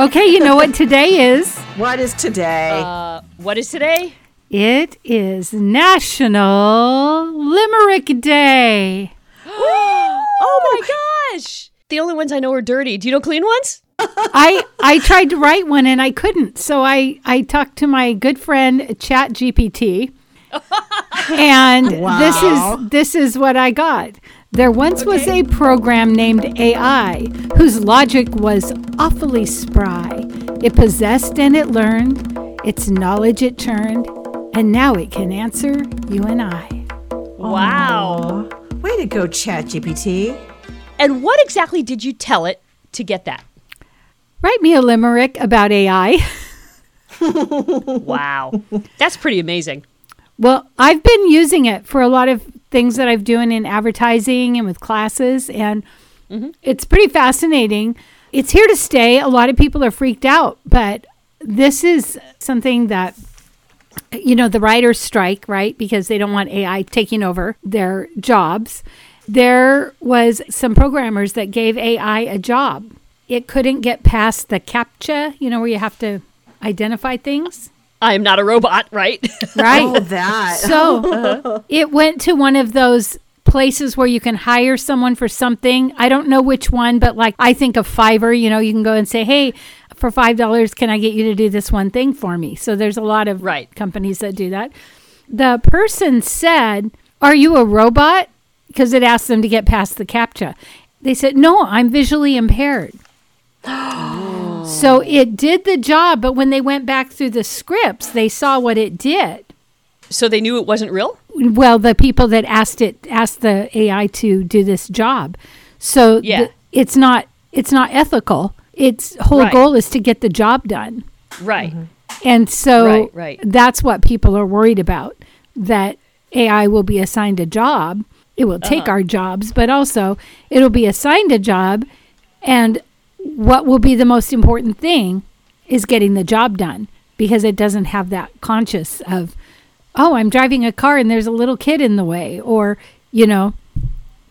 Okay, you know what today is? What is today? Uh, what is today? It is National Limerick Day. Oh my gosh! The only ones I know are dirty. Do you know clean ones? I I tried to write one and I couldn't. So I I talked to my good friend Chat GPT. and Wow. this is this is what I got. There once was a program named AI whose logic was awfully spry. It possessed and it learned, its knowledge it turned, and now it can answer you and I. Wow. Way to go, Chat GPT. And what exactly did you tell it to get that? Write me a limerick about AI. Wow. That's pretty amazing. Well, I've been using it for a lot of things that I've doing in advertising and with classes, and mm-hmm. it's pretty fascinating. It's here to stay. A lot of people are freaked out, but this is something that you know the writers strike right because they don't want AI taking over their jobs. There was some programmers that gave AI a job. It couldn't get past the captcha, you know, where you have to identify things, I am not a robot, right? right? Oh, that. So it went to one of those places where you can hire someone for something. I don't know which one, but like I think of Fiverr, you know, you can go and say, hey, for $5, can I get you to do this one thing for me? So there's a lot of Right. companies that do that. The person said, Are you a robot? Because it asked them to get past the CAPTCHA. They said, No, I'm visually impaired. Oh. So it did the job, but when they went back through the scripts, they saw what it did so they knew it wasn't real? well the people that asked it asked the ai to do this job so Yeah. it's not it's not ethical its whole Right. goal is to get the job done Right. and so Right, right. that's what people are worried about that ai will be assigned a job it will take Uh-huh. our jobs but also it'll be assigned a job and what will be the most important thing is getting the job done because it doesn't have that conscious of oh i'm driving a car and there's a little kid in the way or you know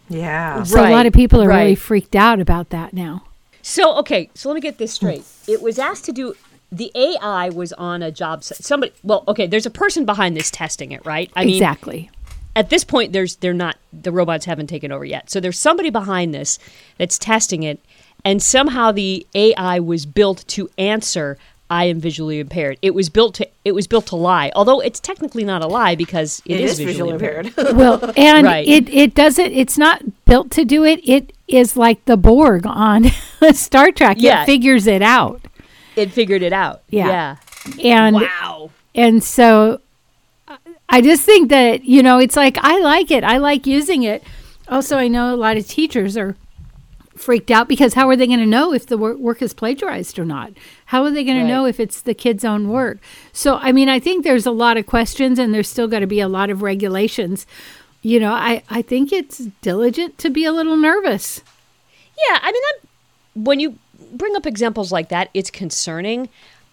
yeah. so a lot of people are really freaked out about that now So, okay, so let me get this straight. It was asked to do the AI was on a job site. Somebody, well, okay, there's a person behind this testing it, right? I mean, exactly at this point there's they're not the robots haven't taken over yet. So there's somebody behind this that's testing it and somehow the AI was built to answer I am visually impaired. It was built to it was built to lie. Although it's technically not a lie because It is visually impaired. well and Right. it it doesn't it's not built to do it it is like the borg on star trek Yeah. it figures it out it figured it out. Yeah. Yeah. and Wow. and so I- i just think that you know it's like i like it i like using it also i know a lot of teachers are freaked out because how are they going to know if the work, work is plagiarized or not how are they going Right. to know if it's the kid's own work so i mean i think there's a lot of questions and there's still got to be a lot of regulations you know i i think it's diligent to be a little nervous Yeah, I mean, I'm, when you bring up examples like that, it's concerning.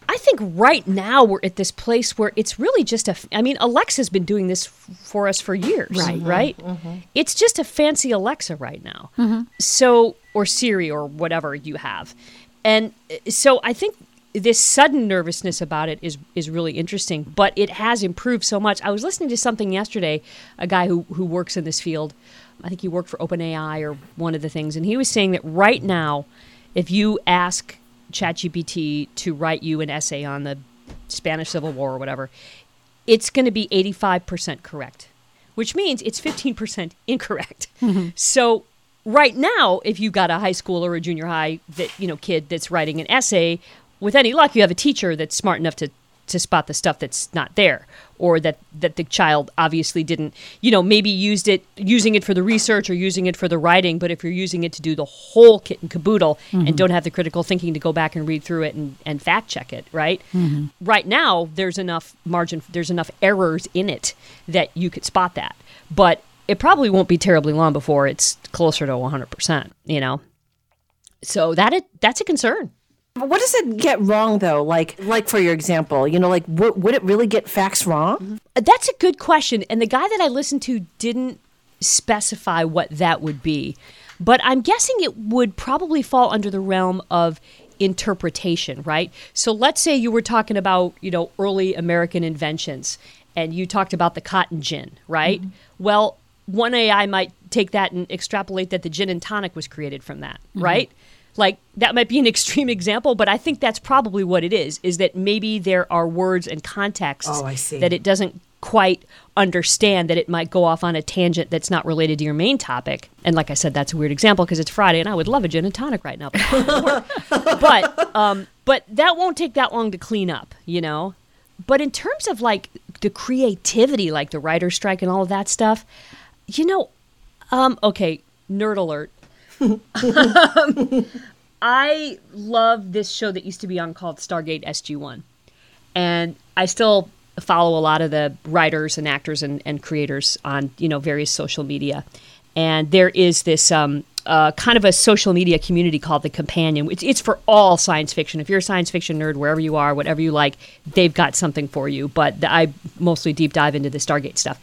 I think right now we're at this place where it's really just a. I mean, Alexa's been doing this f- for us for years, Right. Right. It's just a fancy Alexa right now. So, or Siri or whatever you have, and uh, so I think this sudden nervousness about it is is really interesting. But it has improved so much. I was listening to something yesterday, a guy who who works in this field. I think he worked for OpenAI or one of the things, and he was saying that right now, if you ask ChatGPT to write you an essay on the Spanish Civil War or whatever, it's going to be 85% correct, which means it's 15% incorrect. Mm-hmm. So right now, if you got a high school or a junior high that you know kid that's writing an essay, with any luck, you have a teacher that's smart enough to to spot the stuff that's not there or that that the child obviously didn't you know maybe used it using it for the research or using it for the writing but if you're using it to do the whole kit and caboodle and mm-hmm. don't have the critical thinking to go back and read through it and, and fact check it right? Mm-hmm. Right now there's enough margin there's enough errors in it that you could spot that. But it probably won't be terribly long before it's closer to 100% you know? So that it that's a concern What does it get wrong though? Like, like for your example, you know, like w- would it really get facts wrong? Mm-hmm. Uh, That's a good question. And the guy that I listened to didn't specify what that would be. But I'm guessing it would probably fall under the realm of interpretation, right? So let's say you were talking about, you know, early American inventions and you talked about the cotton gin, right? Mm-hmm. Well, one AI might take that and extrapolate that the gin and tonic was created from that, mm-hmm. right? Like that might be an extreme example, but I think that's probably what it is is that maybe there are words and contexts Oh, that it doesn't quite understand that it might go off on a tangent that's not related to your main topic. And like I said, that's a weird example because it's Friday and I would love a gin and tonic right now. But, um, but that won't take that long to clean up, you know? But in terms of like the creativity, like the writer's strike and all of that stuff, you know, um, okay, nerd alert. I love this show that used to be on called Stargate SG1. And I still follow a lot of the writers and actors and, and creators on, you know, various social media. And there is this um, uh, kind of a social media community called The Companion. It's, it's for all science fiction. If you're a science fiction nerd, wherever you are, whatever you like, they've got something for you. But the, I mostly deep dive into the Stargate stuff.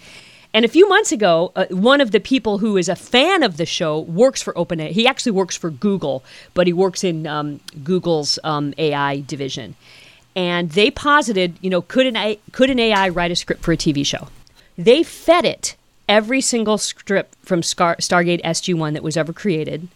And a few months ago, uh, one of the people who is a fan of the show works for OpenAI. He actually works for Google, but he works in um, Google's um, AI division. And they posited, you know, could an, AI, could an AI write a script for a TV show? They fed it every single script from Scar- Stargate SG1 that was ever created,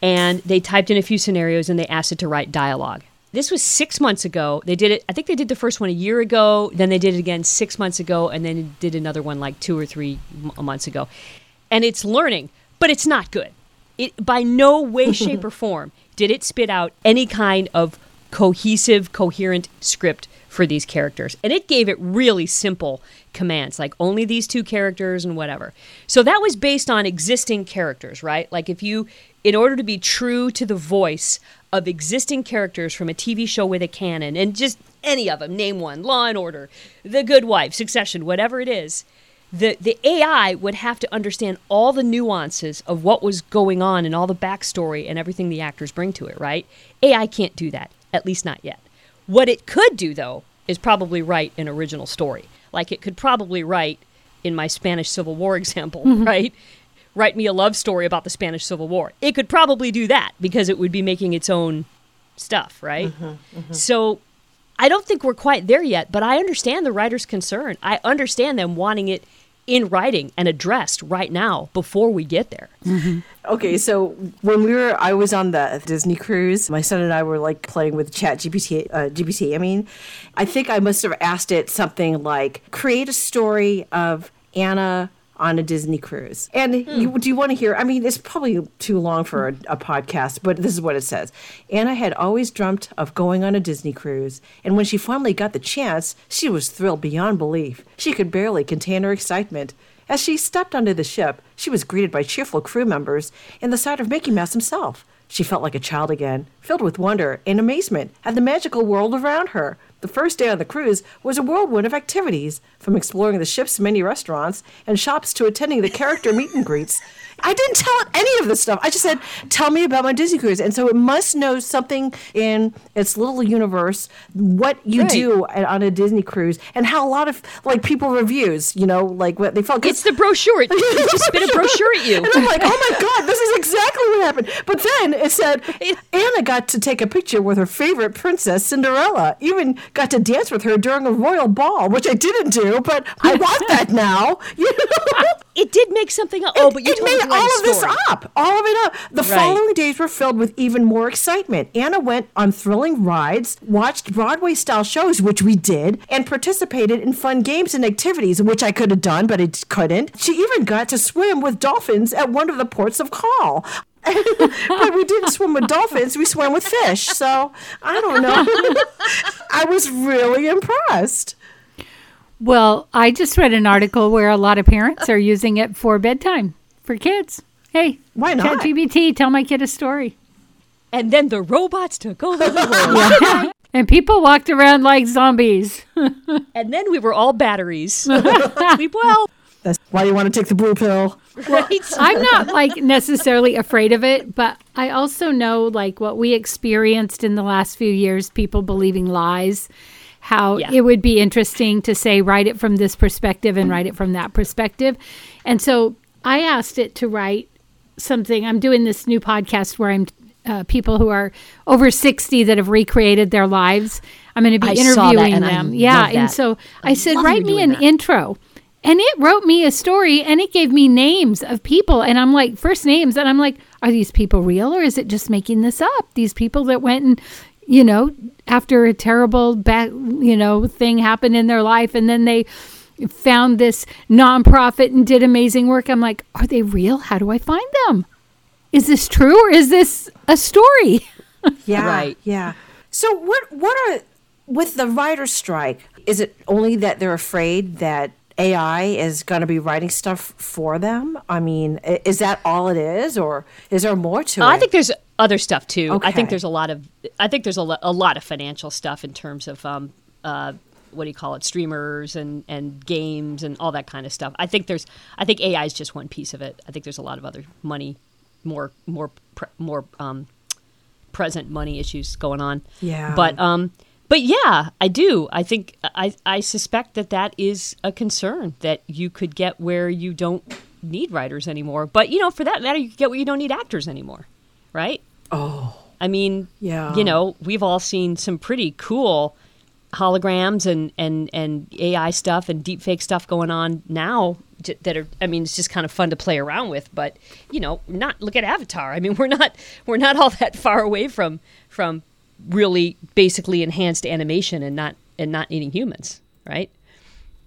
and they typed in a few scenarios and they asked it to write dialogue. This was six months ago. They did it. I think they did the first one a year ago. Then they did it again six months ago, and then did another one like two or three m- months ago. And it's learning, but it's not good. It by no way, shape, or form did it spit out any kind of cohesive, coherent script for these characters. And it gave it really simple commands, like only these two characters and whatever. So that was based on existing characters, right? Like if you, in order to be true to the voice of existing characters from a TV show with a canon, and just any of them, name one, Law and Order, The Good Wife, Succession, whatever it is, the, the AI would have to understand all the nuances of what was going on and all the backstory and everything the actors bring to it, right? AI can't do that, at least not yet. What it could do, though, is probably write an original story. Like it could probably write, in my Spanish Civil War example, mm-hmm. right? Write me a love story about the Spanish Civil War. It could probably do that because it would be making its own stuff, right? Mm-hmm, mm-hmm. So I don't think we're quite there yet, but I understand the writer's concern. I understand them wanting it in writing and addressed right now before we get there. Mm-hmm. Okay, so when we were, I was on the Disney cruise. My son and I were like playing with Chat GPT. Uh, GPT. I mean, I think I must have asked it something like, "Create a story of Anna." On a Disney cruise. And you, hmm. do you want to hear? I mean, it's probably too long for a, a podcast, but this is what it says. Anna had always dreamt of going on a Disney cruise, and when she finally got the chance, she was thrilled beyond belief. She could barely contain her excitement. As she stepped onto the ship, she was greeted by cheerful crew members and the sight of Mickey Mouse himself. She felt like a child again, filled with wonder and amazement at the magical world around her. The first day on the cruise was a whirlwind of activities, from exploring the ship's many restaurants and shops to attending the character meet and greets. I didn't tell it any of this stuff. I just said, "Tell me about my Disney cruise," and so it must know something in its little universe, what you Right. do on a Disney cruise, and how a lot of like people reviews, you know, like what they felt. It's the brochure. It it just spit a brochure at you. and I'm like, oh my God, this is exactly what happened. But then it said Anna got to take a picture with her favorite princess, Cinderella. Even got to dance with her during a royal ball, which I didn't do, but I want that now. You know? It did make something up. Oh, but you it made me to write all of this up. All of it up. The Right. following days were filled with even more excitement. Anna went on thrilling rides, watched Broadway style shows, which we did, and participated in fun games and activities, which I could have done, but I couldn't. She even got to swim with dolphins at one of the ports of call. but we didn't swim with dolphins, we swam with fish. So I don't know. I was really impressed. Well, I just read an article where a lot of parents are using it for bedtime for kids. Hey, Why not? ChatGPT, tell my kid a story. And then the robots took over the world. And people walked around like zombies. and then we were all batteries. Sleep well. That's why you want to take the blue pill. Right? I'm not like necessarily afraid of it, but I also know like what we experienced in the last few years, people believing lies, how Yeah. it would be interesting to say, write it from this perspective and write it from that perspective. And so I asked it to write something. I'm doing this new podcast where I'm uh, people who are over 60 that have recreated their lives. I'm going to be I interviewing I them. yeah. And so I, I said, write me an that. intro. And it wrote me a story and it gave me names of people. And I'm like, first names. And I'm like, are these people real or is it just making this up? These people that went and, you know, after a terrible, bad, you know, thing happened in their life and then they found this nonprofit and did amazing work. I'm like, are they real? How do I find them? Is this true or is this a story? Yeah. Right. Yeah. So what what are with the writer's strike? Is it only that they're afraid that AI is going to be writing stuff for them? I mean, is that all it is, or is there more to it? I think there's other stuff too. I think there's a lot of I think there's a, lo- a lot of financial stuff in terms of um, uh, what do you call it, streamers and and games and all that kind of stuff. I think there's I think AI is just one piece of it. I think there's a lot of other money, more more pre- more um, present money issues going on. Yeah. But um, but yeah, I do. I think I I suspect that that is a concern that you could get where you don't need writers anymore. But you know, for that matter, you could get where you don't need actors anymore, right? Oh, I mean, Yeah. you know, we've all seen some pretty cool holograms and and and AI stuff and deepfake stuff going on now that are I mean it's just kind of fun to play around with but you know not look at Avatar I mean we're not we're not all that far away from from really basically enhanced animation and not and not needing humans right?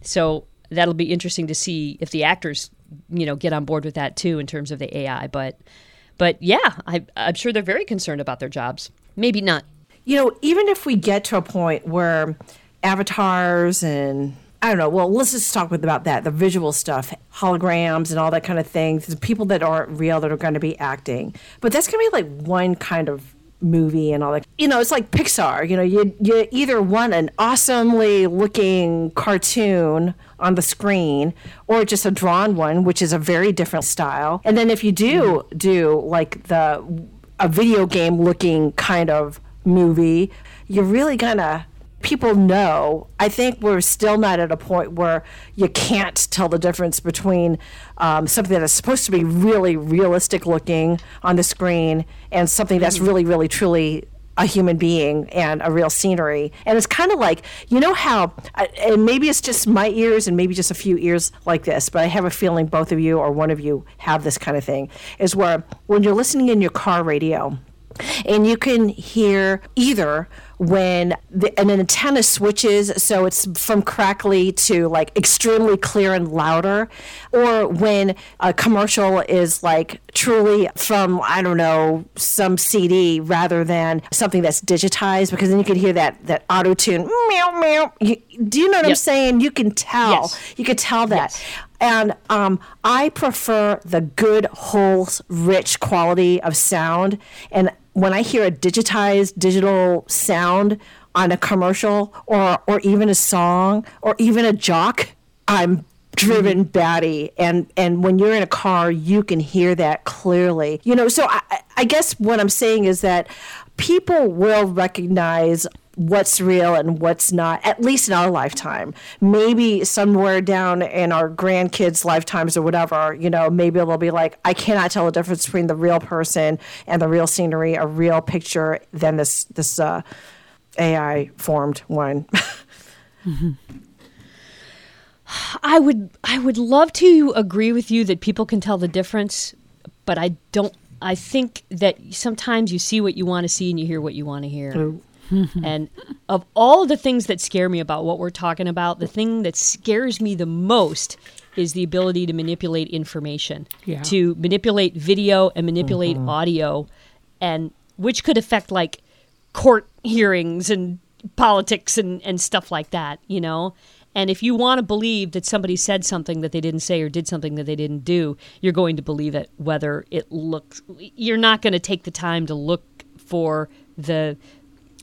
So that'll be interesting to see if the actors you know get on board with that too in terms of the AI but but yeah I, I'm sure they're very concerned about their jobs. Maybe not. You know, even if we get to a point where avatars and I don't know, well, let's just talk with about that, the visual stuff, holograms and all that kind of thing, the people that aren't real that are going to be acting. But that's going to be like one kind of movie and all that. You know, it's like Pixar, you know, you you either want an awesomely looking cartoon on the screen or just a drawn one, which is a very different style. And then if you do do like the a video game looking kind of movie, you're really gonna people know. I think we're still not at a point where you can't tell the difference between um, something that is supposed to be really realistic looking on the screen and something that's really, really, truly a human being and a real scenery. And it's kind of like, you know how, and maybe it's just my ears and maybe just a few ears like this, but I have a feeling both of you or one of you have this kind of thing, is where when you're listening in your car radio, and you can hear either when the, an antenna switches, so it's from crackly to like extremely clear and louder, or when a commercial is like truly from, I don't know, some CD rather than something that's digitized, because then you can hear that, that auto tune, meow, meow. You, do you know what I'm saying? You can tell. Yes. You can tell that. Yes. And um, I prefer the good, whole, rich quality of sound. And when I hear a digitized digital sound on a commercial or, or even a song or even a jock, I'm driven mm-hmm. batty. And and when you're in a car you can hear that clearly. You know so I, I- I guess what i'm saying is that people will recognize what's real and what's not at least in our lifetime maybe somewhere down in our grandkids lifetimes or whatever you know maybe they'll be like i cannot tell the difference between the real person and the real scenery a real picture than this this uh, ai formed one I would I would love to agree with you that people can tell the difference, but I don't I think that sometimes you see what you want to see and you hear what you want to hear. and of all the things that scare me about what we're talking about, the thing that scares me the most is the ability to manipulate information, Yeah. to manipulate video and manipulate mm-hmm. audio, and which could affect like court hearings and politics and, and stuff like that, you know? And if you want to believe that somebody said something that they didn't say or did something that they didn't do, you're going to believe it, whether it looks, you're not going to take the time to look for the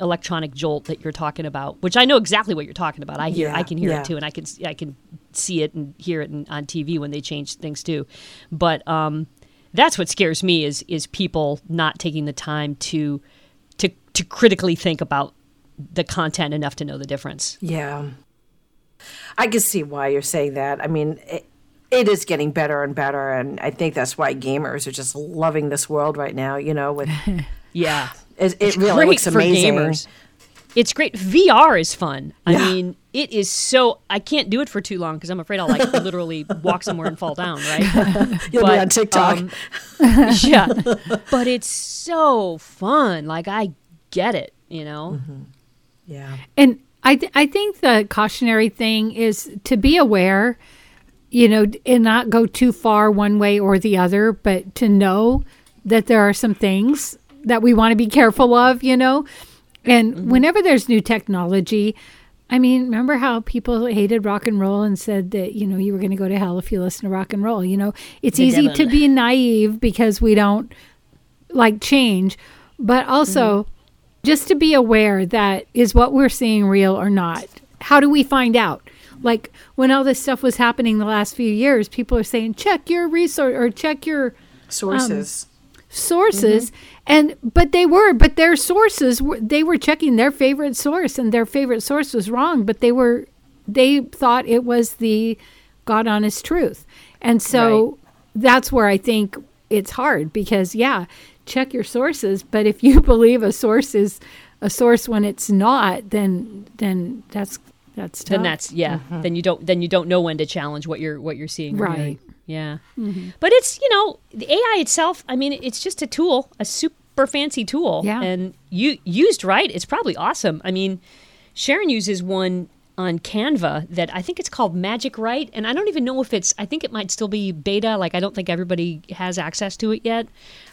electronic jolt that you're talking about, which I know exactly what you're talking about. I hear, Yeah, I can hear yeah. it too, and I can, I can see it and hear it in, on TV when they change things too. But um, that's what scares me is is people not taking the time to to to critically think about the content enough to know the difference. Yeah. I can see why you're saying that. I mean, it, it is getting better and better. And I think that's why gamers are just loving this world right now, you know, with Yeah. It, it really great looks for amazing. gamers. It's great. VR is fun. I mean, it is so. I can't do it for too long because I'm afraid I'll like literally walk somewhere and fall down. Right? You'll be on TikTok. um, yeah, but it's so fun. Like I get it. You know. yeah. And I, th- I think the cautionary thing is to be aware, you know, and not go too far one way or the other, but to know that there are some things that we want to be careful of, you know. And mm-hmm. whenever there's new technology, I mean, remember how people hated rock and roll and said that, you know, you were going to go to hell if you listen to rock and roll? You know, it's The easy devil. to be naive because we don't like change, but also mm-hmm. just to be aware that is what we're seeing real or not. How do we find out? Like when all this stuff was happening the last few years, people are saying check your resource or check your um, Sources. Sources mm-hmm. and but they were but their sources were they were checking their favorite source and their favorite source was wrong but they were they thought it was the god honest truth and so that's where i think it's hard because yeah check your sources but if you believe a source is a source when it's not then then that's that's tough. Then that's yeah. Mm-hmm. Then you don't. Then you don't know when to challenge what you're what you're seeing. Right. hearing. Yeah. Mm-hmm. But it's you know the AI itself. I mean, it's just a tool, a super fancy tool. Yeah. And you used right, it's probably awesome. I mean, Sharon uses one on Canva that I think it's called Magic Write, and I don't even know if it's. I think it might still be beta. Like I don't think everybody has access to it yet,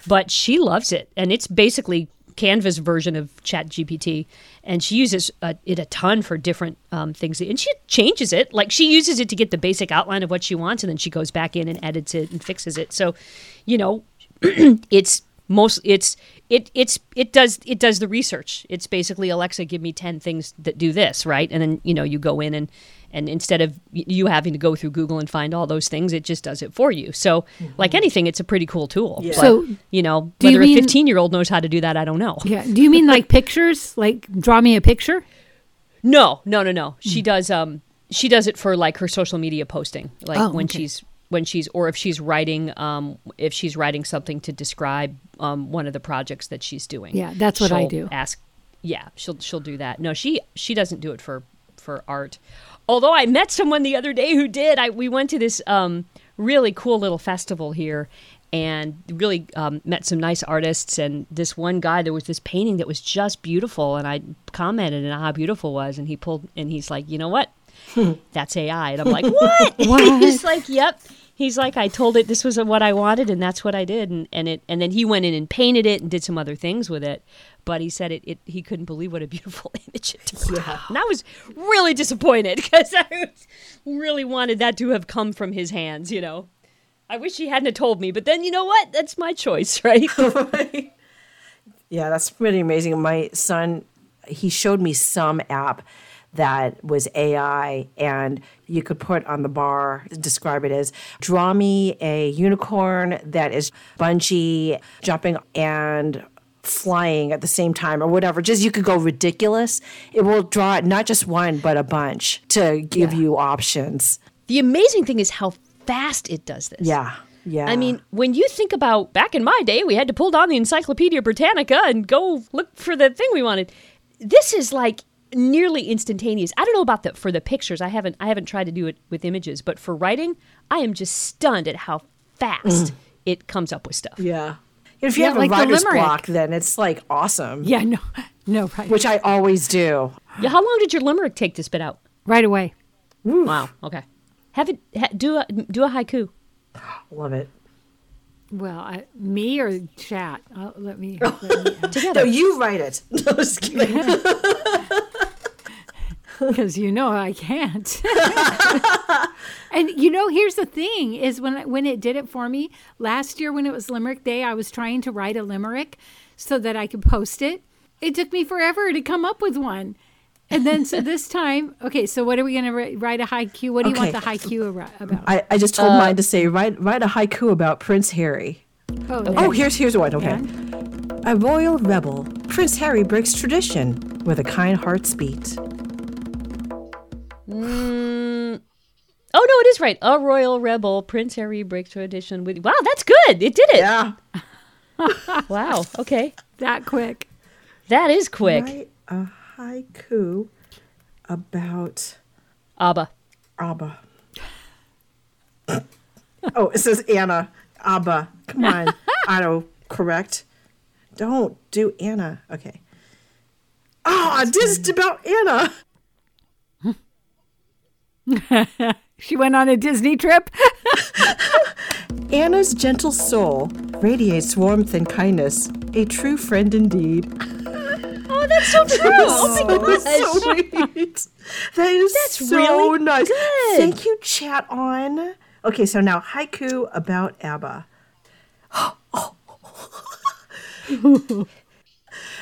but she loves it, and it's basically Canva's version of Chat GPT, and she uses uh, it a ton for different um, things, and she changes it. Like she uses it to get the basic outline of what she wants, and then she goes back in and edits it and fixes it. So, you know, it's most it's it it's it does it does the research it's basically alexa give me 10 things that do this right and then you know you go in and and instead of you having to go through google and find all those things it just does it for you so like anything it's a pretty cool tool Yeah. But, So, you know do you whether mean- a 15 year old knows how to do that i don't know yeah do you mean like pictures like draw me a picture No, no, no, no. She does um she does it for like her social media posting. Like Oh, when okay. she's when she's or if she's writing um if she's writing something to describe um one of the projects that she's doing. Yeah, that's what I do. Ask yeah, she'll she'll do that. No, she she doesn't do it for for art. Although I met someone the other day who did. I we went to this um really cool little festival here and really um, met some nice artists and this one guy there was this painting that was just beautiful and i commented on how beautiful it was and he pulled and he's like you know what? That's ai and i'm like what, What? he's like yep. He's like i told it this was what i wanted and that's what i did. And, and it and then he went in and painted it and did some other things with it but he said it, it he couldn't believe what a beautiful image it turned out. and i was really disappointed because i was, really wanted that to have come from his hands you know I wish he hadn't have told me, but then you know what? That's my choice, right? Yeah, that's pretty amazing. My son, he showed me some app that was AI, and you could put on the bar, describe it as draw me a unicorn that is bungee, jumping, and flying at the same time, or whatever. Just you could go ridiculous. It will draw not just one, but a bunch to give you options. the amazing thing is how fast it does this. Yeah. Yeah. I mean, when you think about back in my day, we had to pull down the Encyclopedia Britannica and go look for the thing we wanted. This is like nearly instantaneous. I don't know about the for the pictures. I haven't I haven't tried to do it with images, but for writing, I am just stunned at how fast mm. it comes up with stuff. yeah. If you Yeah, have like a the writer's limerick. block, then it's like awesome, yeah no no right which I always do. Yeah, how long did your limerick take to spit out? right away Wow. Okay. Have it ha, do a do a haiku. Love it. Well, I, me or chat? Uh, let me. Let me No, you write it. No, just kidding. because you know I can't. and you know, here's the thing: is when when it did it for me last year when it was Limerick Day, I was trying to write a limerick so that I could post it. It took me forever to come up with one. And then so this time, okay. So what are we going to write a haiku? What do you want the haiku about? I, I just told uh, mine to say write write a haiku about Prince Harry. oh, Oh, here's here's one. Okay. A royal rebel, Prince Harry breaks tradition where the kind hearts beat. Mm. Oh no, it is right. A royal rebel, Prince Harry breaks tradition with. Wow, that's good. It did it. Yeah. Wow. Okay. that quick. That is quick. Write a haiku about Abba. Abba. oh, it says Anna. Abba. Come on. Auto correct. Don't do Anna. Okay. Oh, this is about Anna. She went on a Disney trip. Anna's gentle soul radiates warmth and kindness. A true friend indeed. Oh, that's so true. oh so sweet. That is That's so really nice. good. Thank you, chat on. Okay, so now haiku about ABBA. Oh.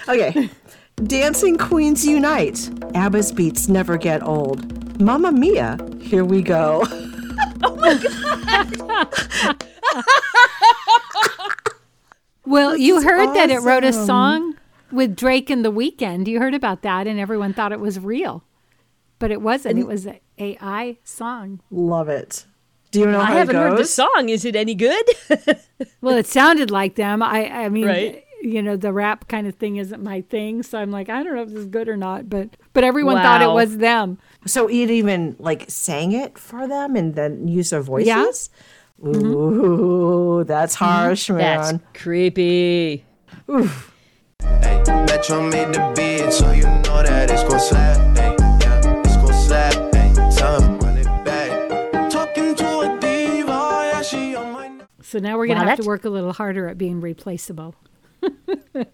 okay. Dancing Queens Unite. ABBA's beats never get old. Mamma Mia, here we go. oh my God. Well, you is heard that it wrote a song with Drake and The Weeknd. You heard about that, and everyone thought it was real, but it wasn't. it was an AI song. Love it. Do you know I how haven't heard the song. Is it any good? Well, it sounded like them. I, I mean, Right. You know, the rap kind of thing isn't my thing, so I'm like, I don't know if this is good or not. But but everyone thought it was them. So it even like sang it for them and then used their voices? Yeah. Ooh, that's harsh, man That's man. creepy. Hey, Metro made the beat, so you know that it's gon' slap. Hey, yeah, it's gon' slap. Hey, tell 'em run it back. Talking to a diva, yeah, she on my. So now we're gonna Wow, have to work a little harder at being replaceable.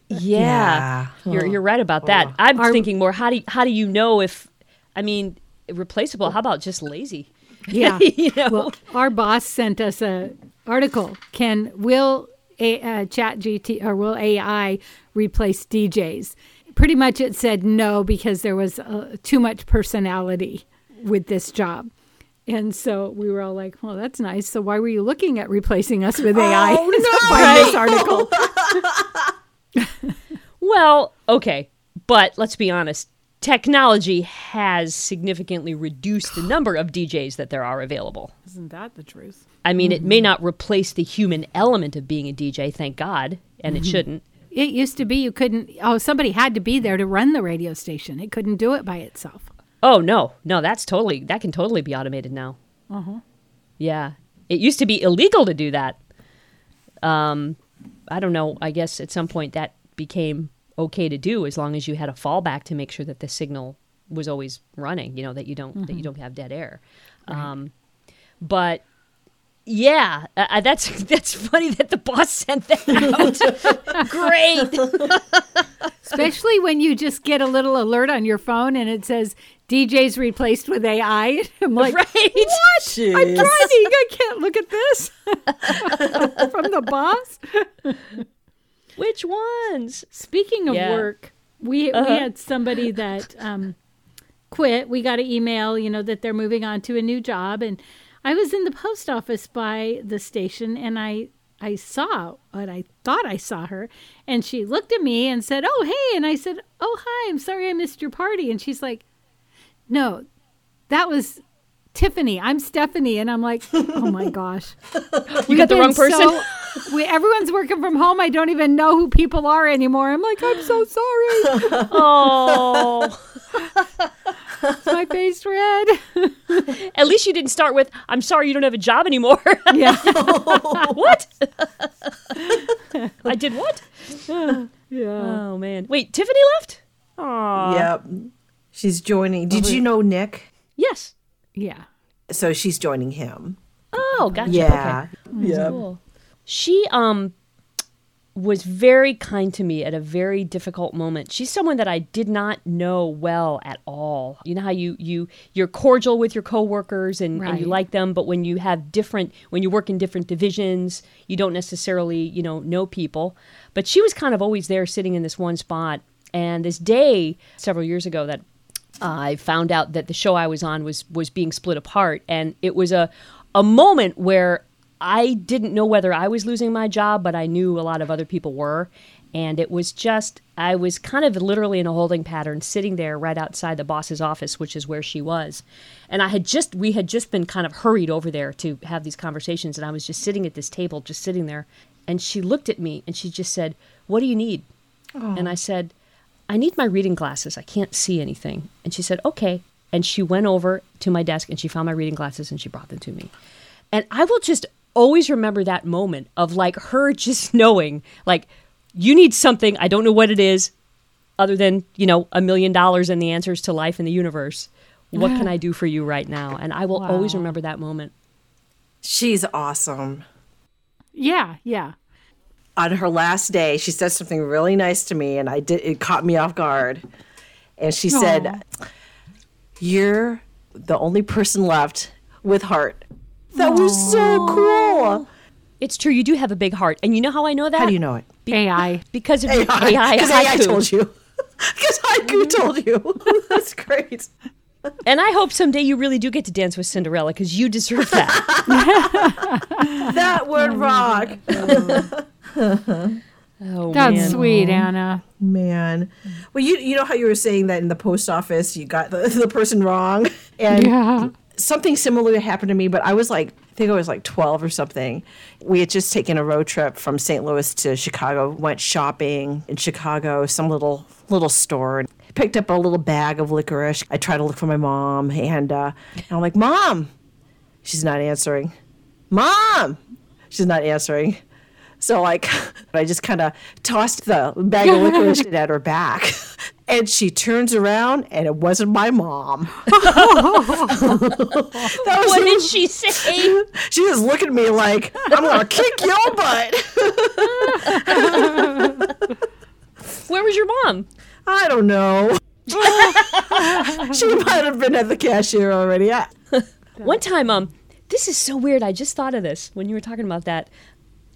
Yeah, you're you're right about that. I'm Are- thinking more. How do you, how do you know if? I mean, replaceable. How about just lazy? Yeah. You know? Well, our boss sent us a article. Can will a, uh, Chat GT or will AI replace DJs? Pretty much, it said no because there was uh, too much personality with this job. And so we were all like, "Well, that's nice. So why were you looking at replacing us with AI?" Find this article. Well, okay, but let's be honest. Technology has significantly reduced the number of DJs that there are available. Isn't that the truth? I mean, it may not replace the human element of being a DJ, thank God, and it shouldn't. It used to be you couldn't. Oh, somebody had to be there to run the radio station. It couldn't do it by itself. Oh no, no, that's totally that can totally be automated now. Uh huh. Yeah, it used to be illegal to do that. Um, I don't know. I guess at some point that became okay to do as long as you had a fallback to make sure that the signal was always running. You know that you don't that you don't have dead air. Um, but yeah, uh, that's that's funny that the boss sent that out. Great. Especially when you just get a little alert on your phone and it says DJ's replaced with AI. I'm like, right. what? I'm driving. I can't look at this from the boss. Which ones? Speaking of Yeah. work, we Uh-huh. we had somebody that um, quit. We got an email, you know, that they're moving on to a new job, and I was in the post office by the station, and I I saw what I thought I saw her, and she looked at me and said, "Oh, hey," and I said, "Oh, hi. I'm sorry I missed your party," and she's like, "No, that was." Tiffany, I'm Stephanie, and I'm like, oh my gosh, You got the wrong person. so- we, everyone's working from home. I don't even know who people are anymore. I'm like, I'm so sorry. oh. My face red. At least you didn't start with, I'm sorry you don't have a job anymore. yeah. what? I did what? Yeah. Oh, man. Wait, Tiffany left? Aw. Yep. She's joining. Did you know Nick? Yes. Yeah. So she's joining him. Oh, gotcha. Yeah. Okay. Yeah. Cool. She um was very kind to me at a very difficult moment. She's someone that I did not know well at all. You know how you you you're cordial with your coworkers and, and you like them, but when you have different when you work in different divisions, you don't necessarily, you know, know people. But she was kind of always there sitting in this one spot. And this day several years ago that I found out that the show I was on was was being split apart, and it was a a moment where I didn't know whether I was losing my job, but I knew a lot of other people were, and it was just I was kind of literally in a holding pattern, sitting there right outside the boss's office, which is where she was, and I had just we had just been kind of hurried over there to have these conversations, and I was just sitting at this table, just sitting there, and she looked at me and she just said, "What do you need?" Oh. And I said, I need my reading glasses. I can't see anything. And she said, okay. And she went over to my desk and she found my reading glasses and she brought them to me. And I will just always remember that moment of like her just knowing, like, you need something. I don't know what it is, other than, you know, a million dollars and the answers to life in the universe. What can I do for you right now? And I will always remember that moment. She's awesome. Yeah, yeah. On her last day, she said something really nice to me, and I did. It caught me off guard. And she said, "You're the only person left with heart." That was so cool. It's true. You do have a big heart. And you know how I know that? How do you know it? AI. Because of your AI. Because AI haiku. told you. Because haiku mm-hmm. told you. That's great. And I hope someday you really do get to dance with Cinderella because you deserve that. That would rock. Oh, That's man. sweet, Anna. Man. Well, you you know how you were saying that in the post office you got the, the person wrong? And Yeah. something similar happened to me, but I was like, I think I was like 12 or something. We had just taken a road trip from St. Louis to Chicago, went shopping in Chicago, some little little store, and picked up a little bag of licorice. I tried to look for my mom, and, uh, and I'm like, Mom! She's not answering. Mom! She's not answering. So like I just kind of tossed the bag of licorice at her back. And she turns around and it wasn't my mom. that was What did she say? she was looking at me like, I'm gonna kick your butt. Where was your mom? I don't know. she might have been at the cashier already. One time, um, this is so weird. I just thought of this when you were talking about that.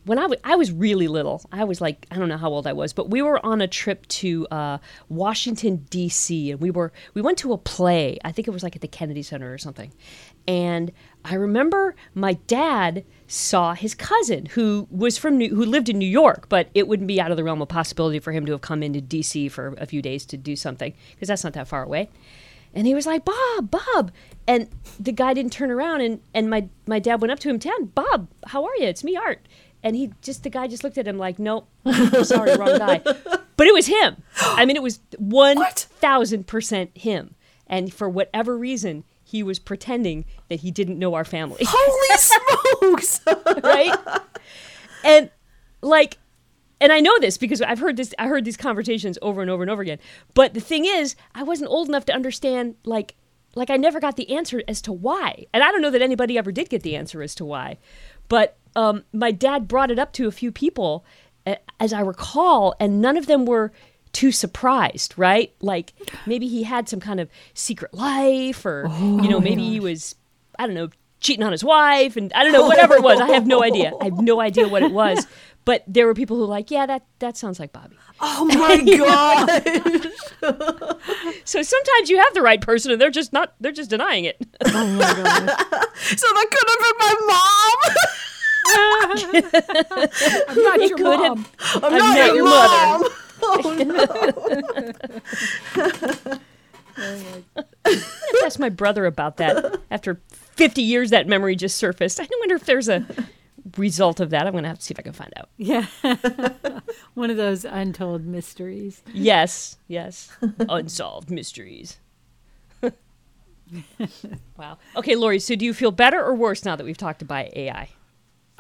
When I I was really little, I was like, I don't know how old I was, but we were on a trip to uh, Washington D.C. and we were we went to a play. I think it was like at the Kennedy Center or something. And I remember my dad saw his cousin who was from New, who lived in New York, but it wouldn't be out of the realm of possibility for him to have come into D.C. for a few days to do something because that's not that far away. And he was like, Bob, Bob. And the guy didn't turn around. And, and my, my dad went up to him, Dad, Bob, how are you? It's me, Art. And he just, the guy just looked at him like, nope, sorry, wrong guy. But it was him. I mean, it was 1000% him. And for whatever reason, he was pretending that he didn't know our family. holy smokes! right? And like and I know this because I've heard this I heard these conversations over and over and over again. But the thing is, I wasn't old enough to understand like like I never got the answer as to why. And I don't know that anybody ever did get the answer as to why. But um, my dad brought it up to a few people as I recall and none of them were too surprised, right? Like maybe he had some kind of secret life or you know, maybe he was I don't know, cheating on his wife and I don't know, whatever it was. I have no idea. I have no idea what it was. But there were people who were like, yeah, that, that sounds like Bobby. Oh my god! So sometimes you have the right person and they're just not, they're just denying it. Oh my gosh. so that could have been my mom. I'm not your mom. have, I'm, I'm not, not your, mom. mother. Oh, I asked my brother about that after 50 years that memory just surfaced. I wonder if there's a result of that. I'm going to have to see if I can find out. Yeah. One of those untold mysteries. Yes, yes. Unsolved mysteries. wow. Okay, Laurie, so do you feel better or worse now that we've talked about AI?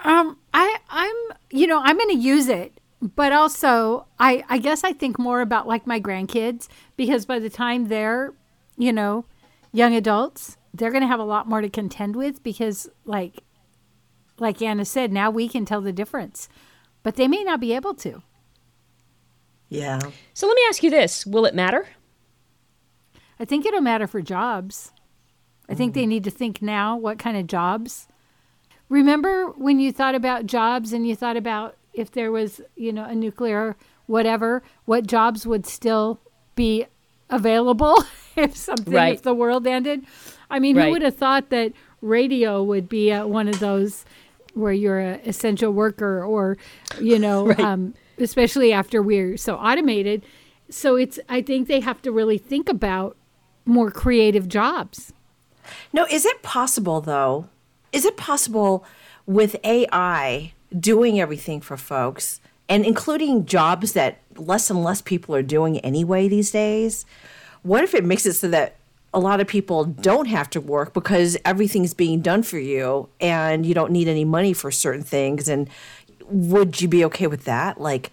Um, I, I'm, you know, I'm going to use it, but also, I, I guess I think more about like my grandkids because by the time they're, you know, young adults, they're going to have a lot more to contend with because, like, like Anna said, now we can tell the difference, but they may not be able to. Yeah. So let me ask you this Will it matter? I think it'll matter for jobs. I think they need to think now what kind of jobs. Remember when you thought about jobs and you thought about if there was, you know, a nuclear whatever, what jobs would still be available if something Right. if the world ended? I mean, Right. who would have thought that radio would be uh, one of those where you're an essential worker or, you know, um, especially after we're so automated. So it's I think they have to really think about more creative jobs. No, is it possible though? Is it possible with AI doing everything for folks and including jobs that less and less people are doing anyway these days. What if it makes it so that a lot of people don't have to work because everything's being done for you and you don't need any money for certain things and would you be okay with that? Like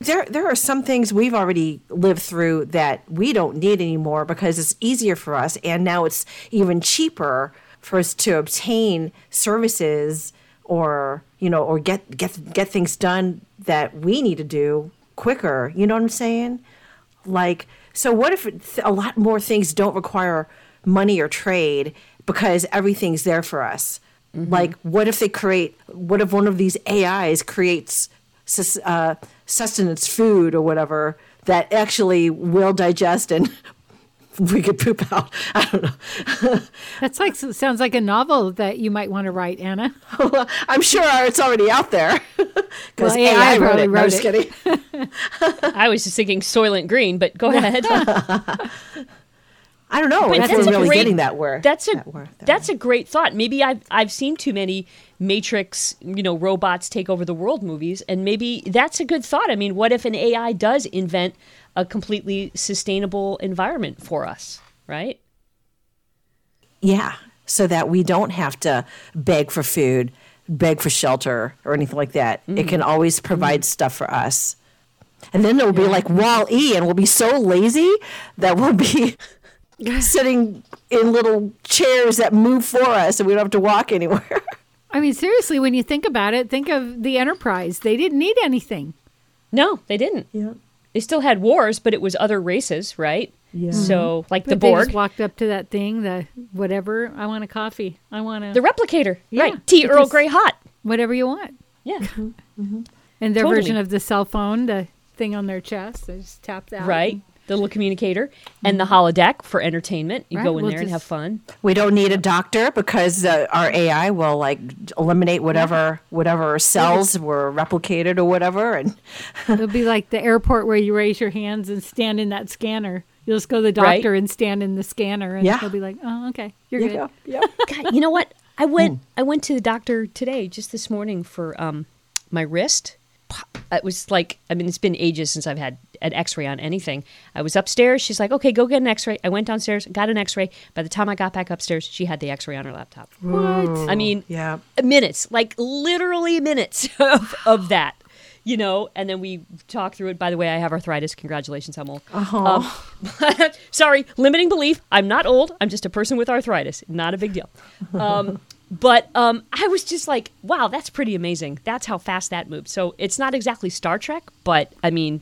there there are some things we've already lived through that we don't need anymore because it's easier for us and now it's even cheaper for us to obtain services or you know or get get get things done that we need to do quicker. You know what i'm saying? Like so what if a lot more things don't require money or trade because everything's there for us? Like what if they create what if one of these ais creates uh, sustenance food or whatever that actually will digest and we could poop out i don't know That's like sounds like a novel that you might want to write, Anna. i'm sure it's already out there because Well, AI ai wrote probably it, wrote I'm just kidding I was just thinking Soylent Green, but go ahead. i don't know But if that's we're a really great- getting that word That's a that word, that that's a great thought. Maybe I've I've seen too many Matrix, you know, robots take over the world movies, and maybe that's a good thought. I mean, what if an AI does invent a completely sustainable environment for us, right? Yeah, so that we don't have to beg for food, beg for shelter, or anything like that. It mm-hmm. can always provide mm-hmm. stuff for us. And then it'll be like Wall E, and we'll be so lazy that we'll be sitting in little chairs that move for us, and we don't have to walk anywhere. I mean, seriously, when you think about it, think of the Enterprise. They didn't need anything. No, they didn't. yeah. They still had wars, but it was other races, right? Yeah. So, mm-hmm. like the But they just Borg, walked up to that thing, the whatever. I want a coffee. I want a the replicator, Yeah, right? Tea Earl Grey hot. whatever you want. Yeah, And their Totally. version of the cell phone, the thing on their chest, they just tap that. right. The little communicator and the holodeck for entertainment. You Right, go in we'll there and have fun. We don't need a doctor because uh, our AI will like eliminate whatever whatever cells were replicated or whatever, and It'll be like the airport where you raise your hands and stand in that scanner. You'll just go to the Right. doctor and stand in the scanner, and Yeah. they'll be like, "Oh, okay, you're you good." go. Yeah. God, you know what? I went I went to the doctor today, just this morning, for um my wrist. It was like I mean, it's been ages since I've had an X-ray on anything. I was upstairs. She's like, "Okay, go get an X-ray." I went downstairs, got an X-ray. By the time I got back upstairs, she had the X-ray on her laptop. What? I mean, Yeah. minutes, like literally minutes of, of that, you know. And then we talk through it. By the way, I have arthritis. Congratulations, I'm old. Um, sorry, limiting belief. I'm not old. I'm just a person with arthritis. Not a big deal. Um, but um, I was just like, wow, that's pretty amazing. That's how fast that moved. So it's not exactly Star Trek, but I mean,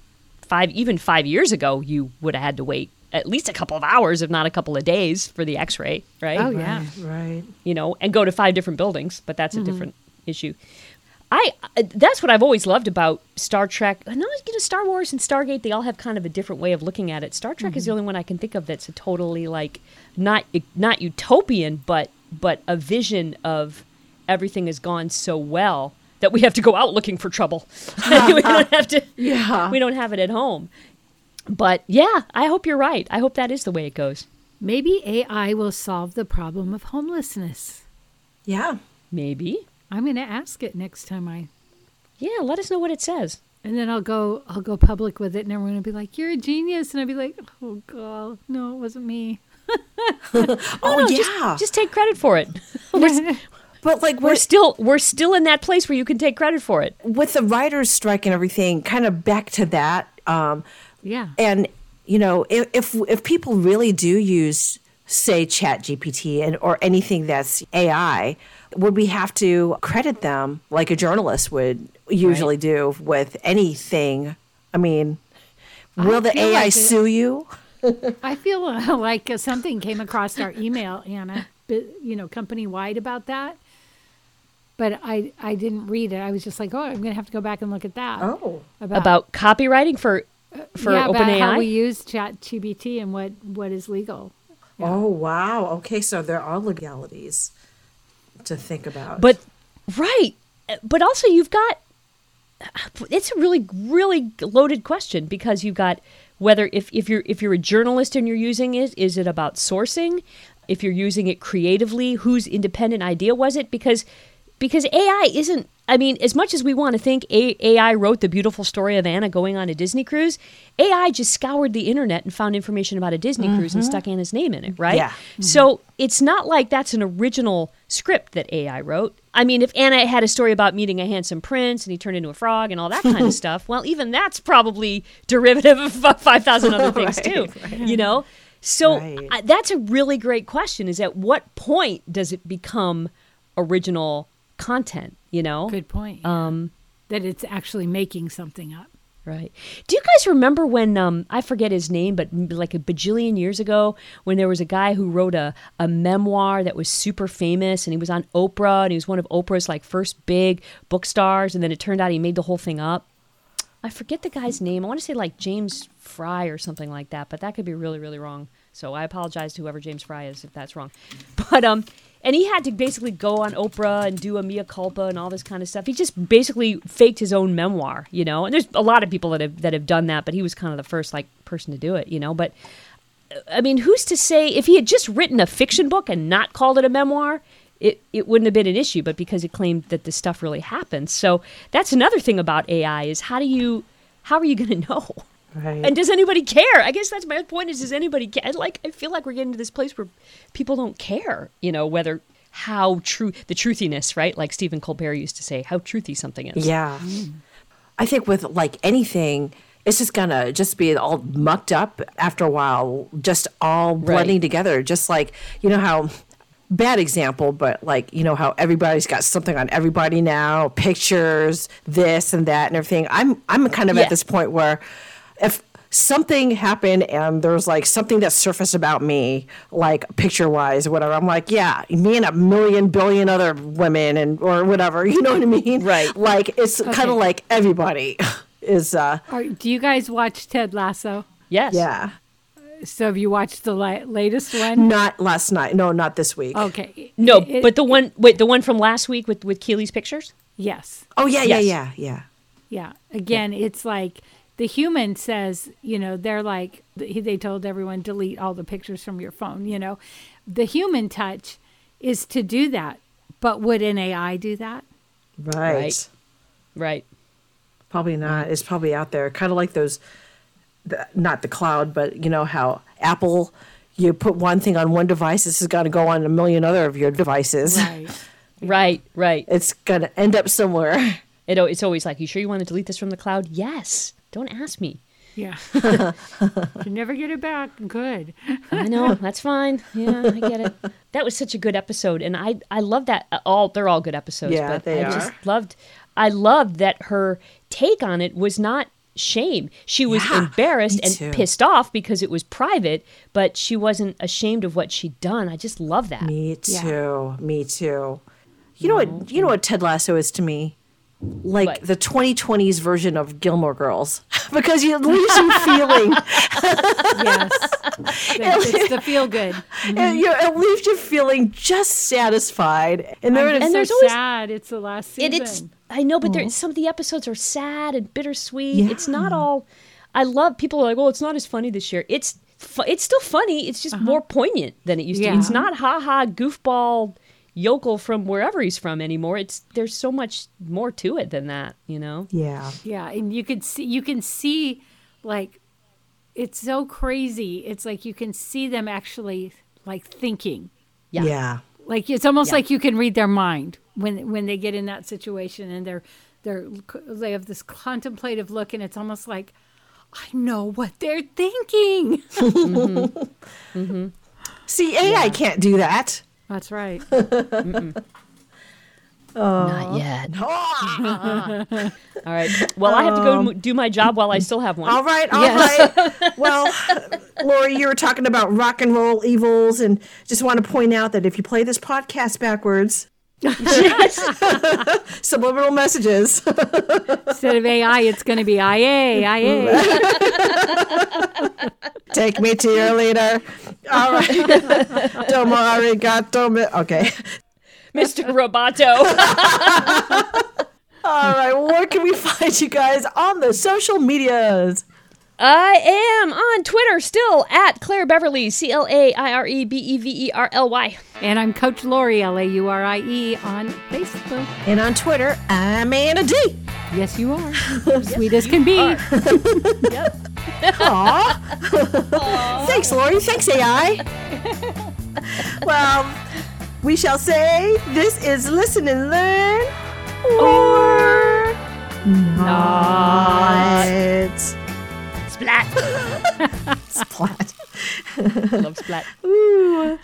five even five years ago, you would have had to wait at least a couple of hours, if not a couple of days, for the X-ray, right? Oh yeah. Right. you know, and go to five different buildings, but that's a mm-hmm. different issue. I uh, that's what I've always loved about Star Trek. Uh, I you know, Star Wars and Stargate, they all have kind of a different way of looking at it. Star Trek is the mm-hmm. only one I can think of that's a totally like not not utopian, but but a vision of everything has gone so well that we have to go out looking for trouble. we don't have to. Yeah. We don't have it at home. But yeah, I hope you're right. I hope that is the way it goes. Maybe AI will solve the problem of homelessness. Yeah. Maybe. I'm going to ask it next time I Yeah, let us know what it says. and then I'll go I'll go public with it and everyone will be like, "You're a genius." And I'll be like, "Oh god, no, it wasn't me." Oh, oh No, yeah. just, just take credit for it. we're, but like we're we're still we're still in that place where you can take credit for it. with the writers' strike and everything. Kind of back to that. Um, yeah. and you know, if if, if people really do use say Chat GPT and or anything that's AI, would we have to credit them like a journalist would usually do with anything? I mean, will the AI like it- sue you? I feel uh, like something came across our email, Anna, you know, company wide about that. But I, I didn't read it. I was just like, oh, I'm going to have to go back and look at that. Oh. About copywriting for uh, for yeah, about how we use Chat GPT and what, what is legal. Oh wow. Okay, so there are legalities to think about. But right, but also you've got it's a really really loaded question because you've got whether if, if you're if you're a journalist and you're using it is it about sourcing if you're using it creatively whose independent idea was it because because AI isn't I mean, as much as we want to think AI wrote the beautiful story of Anna going on a Disney cruise, AI just scoured the internet and found information about a Disney cruise and mm-hmm. stuck Anna's name in it, right? Yeah. So it's not like that's an original script that AI wrote. I mean, if Anna had a story about meeting a handsome prince and he turned into a frog and all that kind of stuff, well, even that's probably derivative of 5,000 other things too, you know? So Right. I, that's a really great question is at what point does it become original content, you know? Good point. Um, that it's actually making something up. Right. Do you guys remember when um, I forget his name, but like a bajillion years ago, when there was a guy who wrote a, a memoir that was super famous, and he was on Oprah, and he was one of Oprah's like first big book stars, and then it turned out he made the whole thing up. I forget the guy's name. I want to say like James Frey or something like that, but that could be really, really wrong. So I apologize to whoever James Frey is if that's wrong. But um, and he had to basically go on Oprah and do a mea culpa and all this kind of stuff. He just basically faked his own memoir, you know. And there's a lot of people that have that have done that, but he was kind of the first like person to do it, you know. But uh, I mean, who's to say if he had just written a fiction book and not called it a memoir, it, it wouldn't have been an issue, but because it claimed that this stuff really happened. So that's another thing about AI is how do you how are you going to know? Right. And does anybody care? I guess that's my point is does anybody care? Like I feel like we're getting to this place where people don't care, you know, whether how true the truthiness, right? Like Stephen Colbert used to say, how truthy something is. Yeah. I think with like anything, it's just gonna just be all mucked up after a while, just all blending together. Just like, you know how bad example, but like, you know how everybody's got something on everybody now, pictures, this and that and everything. I'm I'm kind of Yeah. at this point where if something happened and there's like something that surfaced about me, like picture wise or whatever, I'm like, yeah, me and a million billion other women and or whatever, you know what I mean? Right. Like it's kind of like everybody is uh Are, do you guys watch Ted Lasso? Yes. yeah. So have you watched the la- latest one? Not last night. No, not this week. Okay. No, It- but the one wait, the one from last week with with Keeley's pictures? yes. Oh yeah, Yes. yeah, yeah, yeah. Yeah. Again, it's like the human says, you know, they're like, they told everyone delete all the pictures from your phone, you know. The human touch is to do that. But would an AI do that? Right. Right. Right. Probably not. It's probably out there. Kind of like those, the, not the cloud, but you know how Apple, you put one thing on one device, this is going to go on a million other of your devices. Right. Right, right. It's going to end up somewhere. It, it's always like, you sure you want to delete this from the cloud? Yes. Don't ask me. yeah. you never get it back. Good. I know that's fine. Yeah, I get it. That was such a good episode, and I I love that. uh, All they're all good episodes. Yeah, but they I just are. loved. I loved that her take on it was not shame. She was Yeah, embarrassed and too. pissed off because it was private, but she wasn't ashamed of what she'd done. I just love that. Me Yeah. too. Me too. You know what? You know what Ted Lasso is to me? Like What? the 2020s version of Gilmore Girls, because you it leaves you feeling, Yes. it's the feel good. and, you know, it leaves you feeling just satisfied. And there it so there's always- sad. It's the last And season. it's I know, but there, some of the episodes are sad and bittersweet. It's not all. I love people are like, well, it's not as funny this year." It's fu- it's still funny. It's just uh-huh. more poignant than it used to. Yeah. be. It's not ha ha goofball yokel from wherever he's from anymore. It's there's so much more to it than that, you know. yeah. Yeah, and you can see you can see like it's so crazy. It's like you can see them actually like thinking. Yeah. Yeah. Like it's almost Yeah. like you can read their mind when when they get in that situation and they're they're they have this contemplative look and it's almost like I know what they're thinking. mmm mmm See, AI can't do that. That's right. Not yet. all right. Well, I have to go um, do my job while I still have one. All right, all right. Well, Laurie, you were talking about rock and roll evils, and just want to point out that if you play this podcast backwards, subliminal messages. Instead of AI, it's going to be IA, IA. Take me to your leader. All right. Domo arigato. Okay. Mr. Roboto. All right. Where can we find you guys on the social medias? I am on Twitter still at Claire Beverly, C L A I R E B E V E R L Y. And I'm Coach Laurie, L A U R I E, on Facebook. And on Twitter, I'm Anna D. Yes, you are. Sweet as can be. Aw. Thanks, Laurie. Thanks, AI. well, we shall say this is Listen and Learn or not. Splat. Splat. I love splat. Ooh.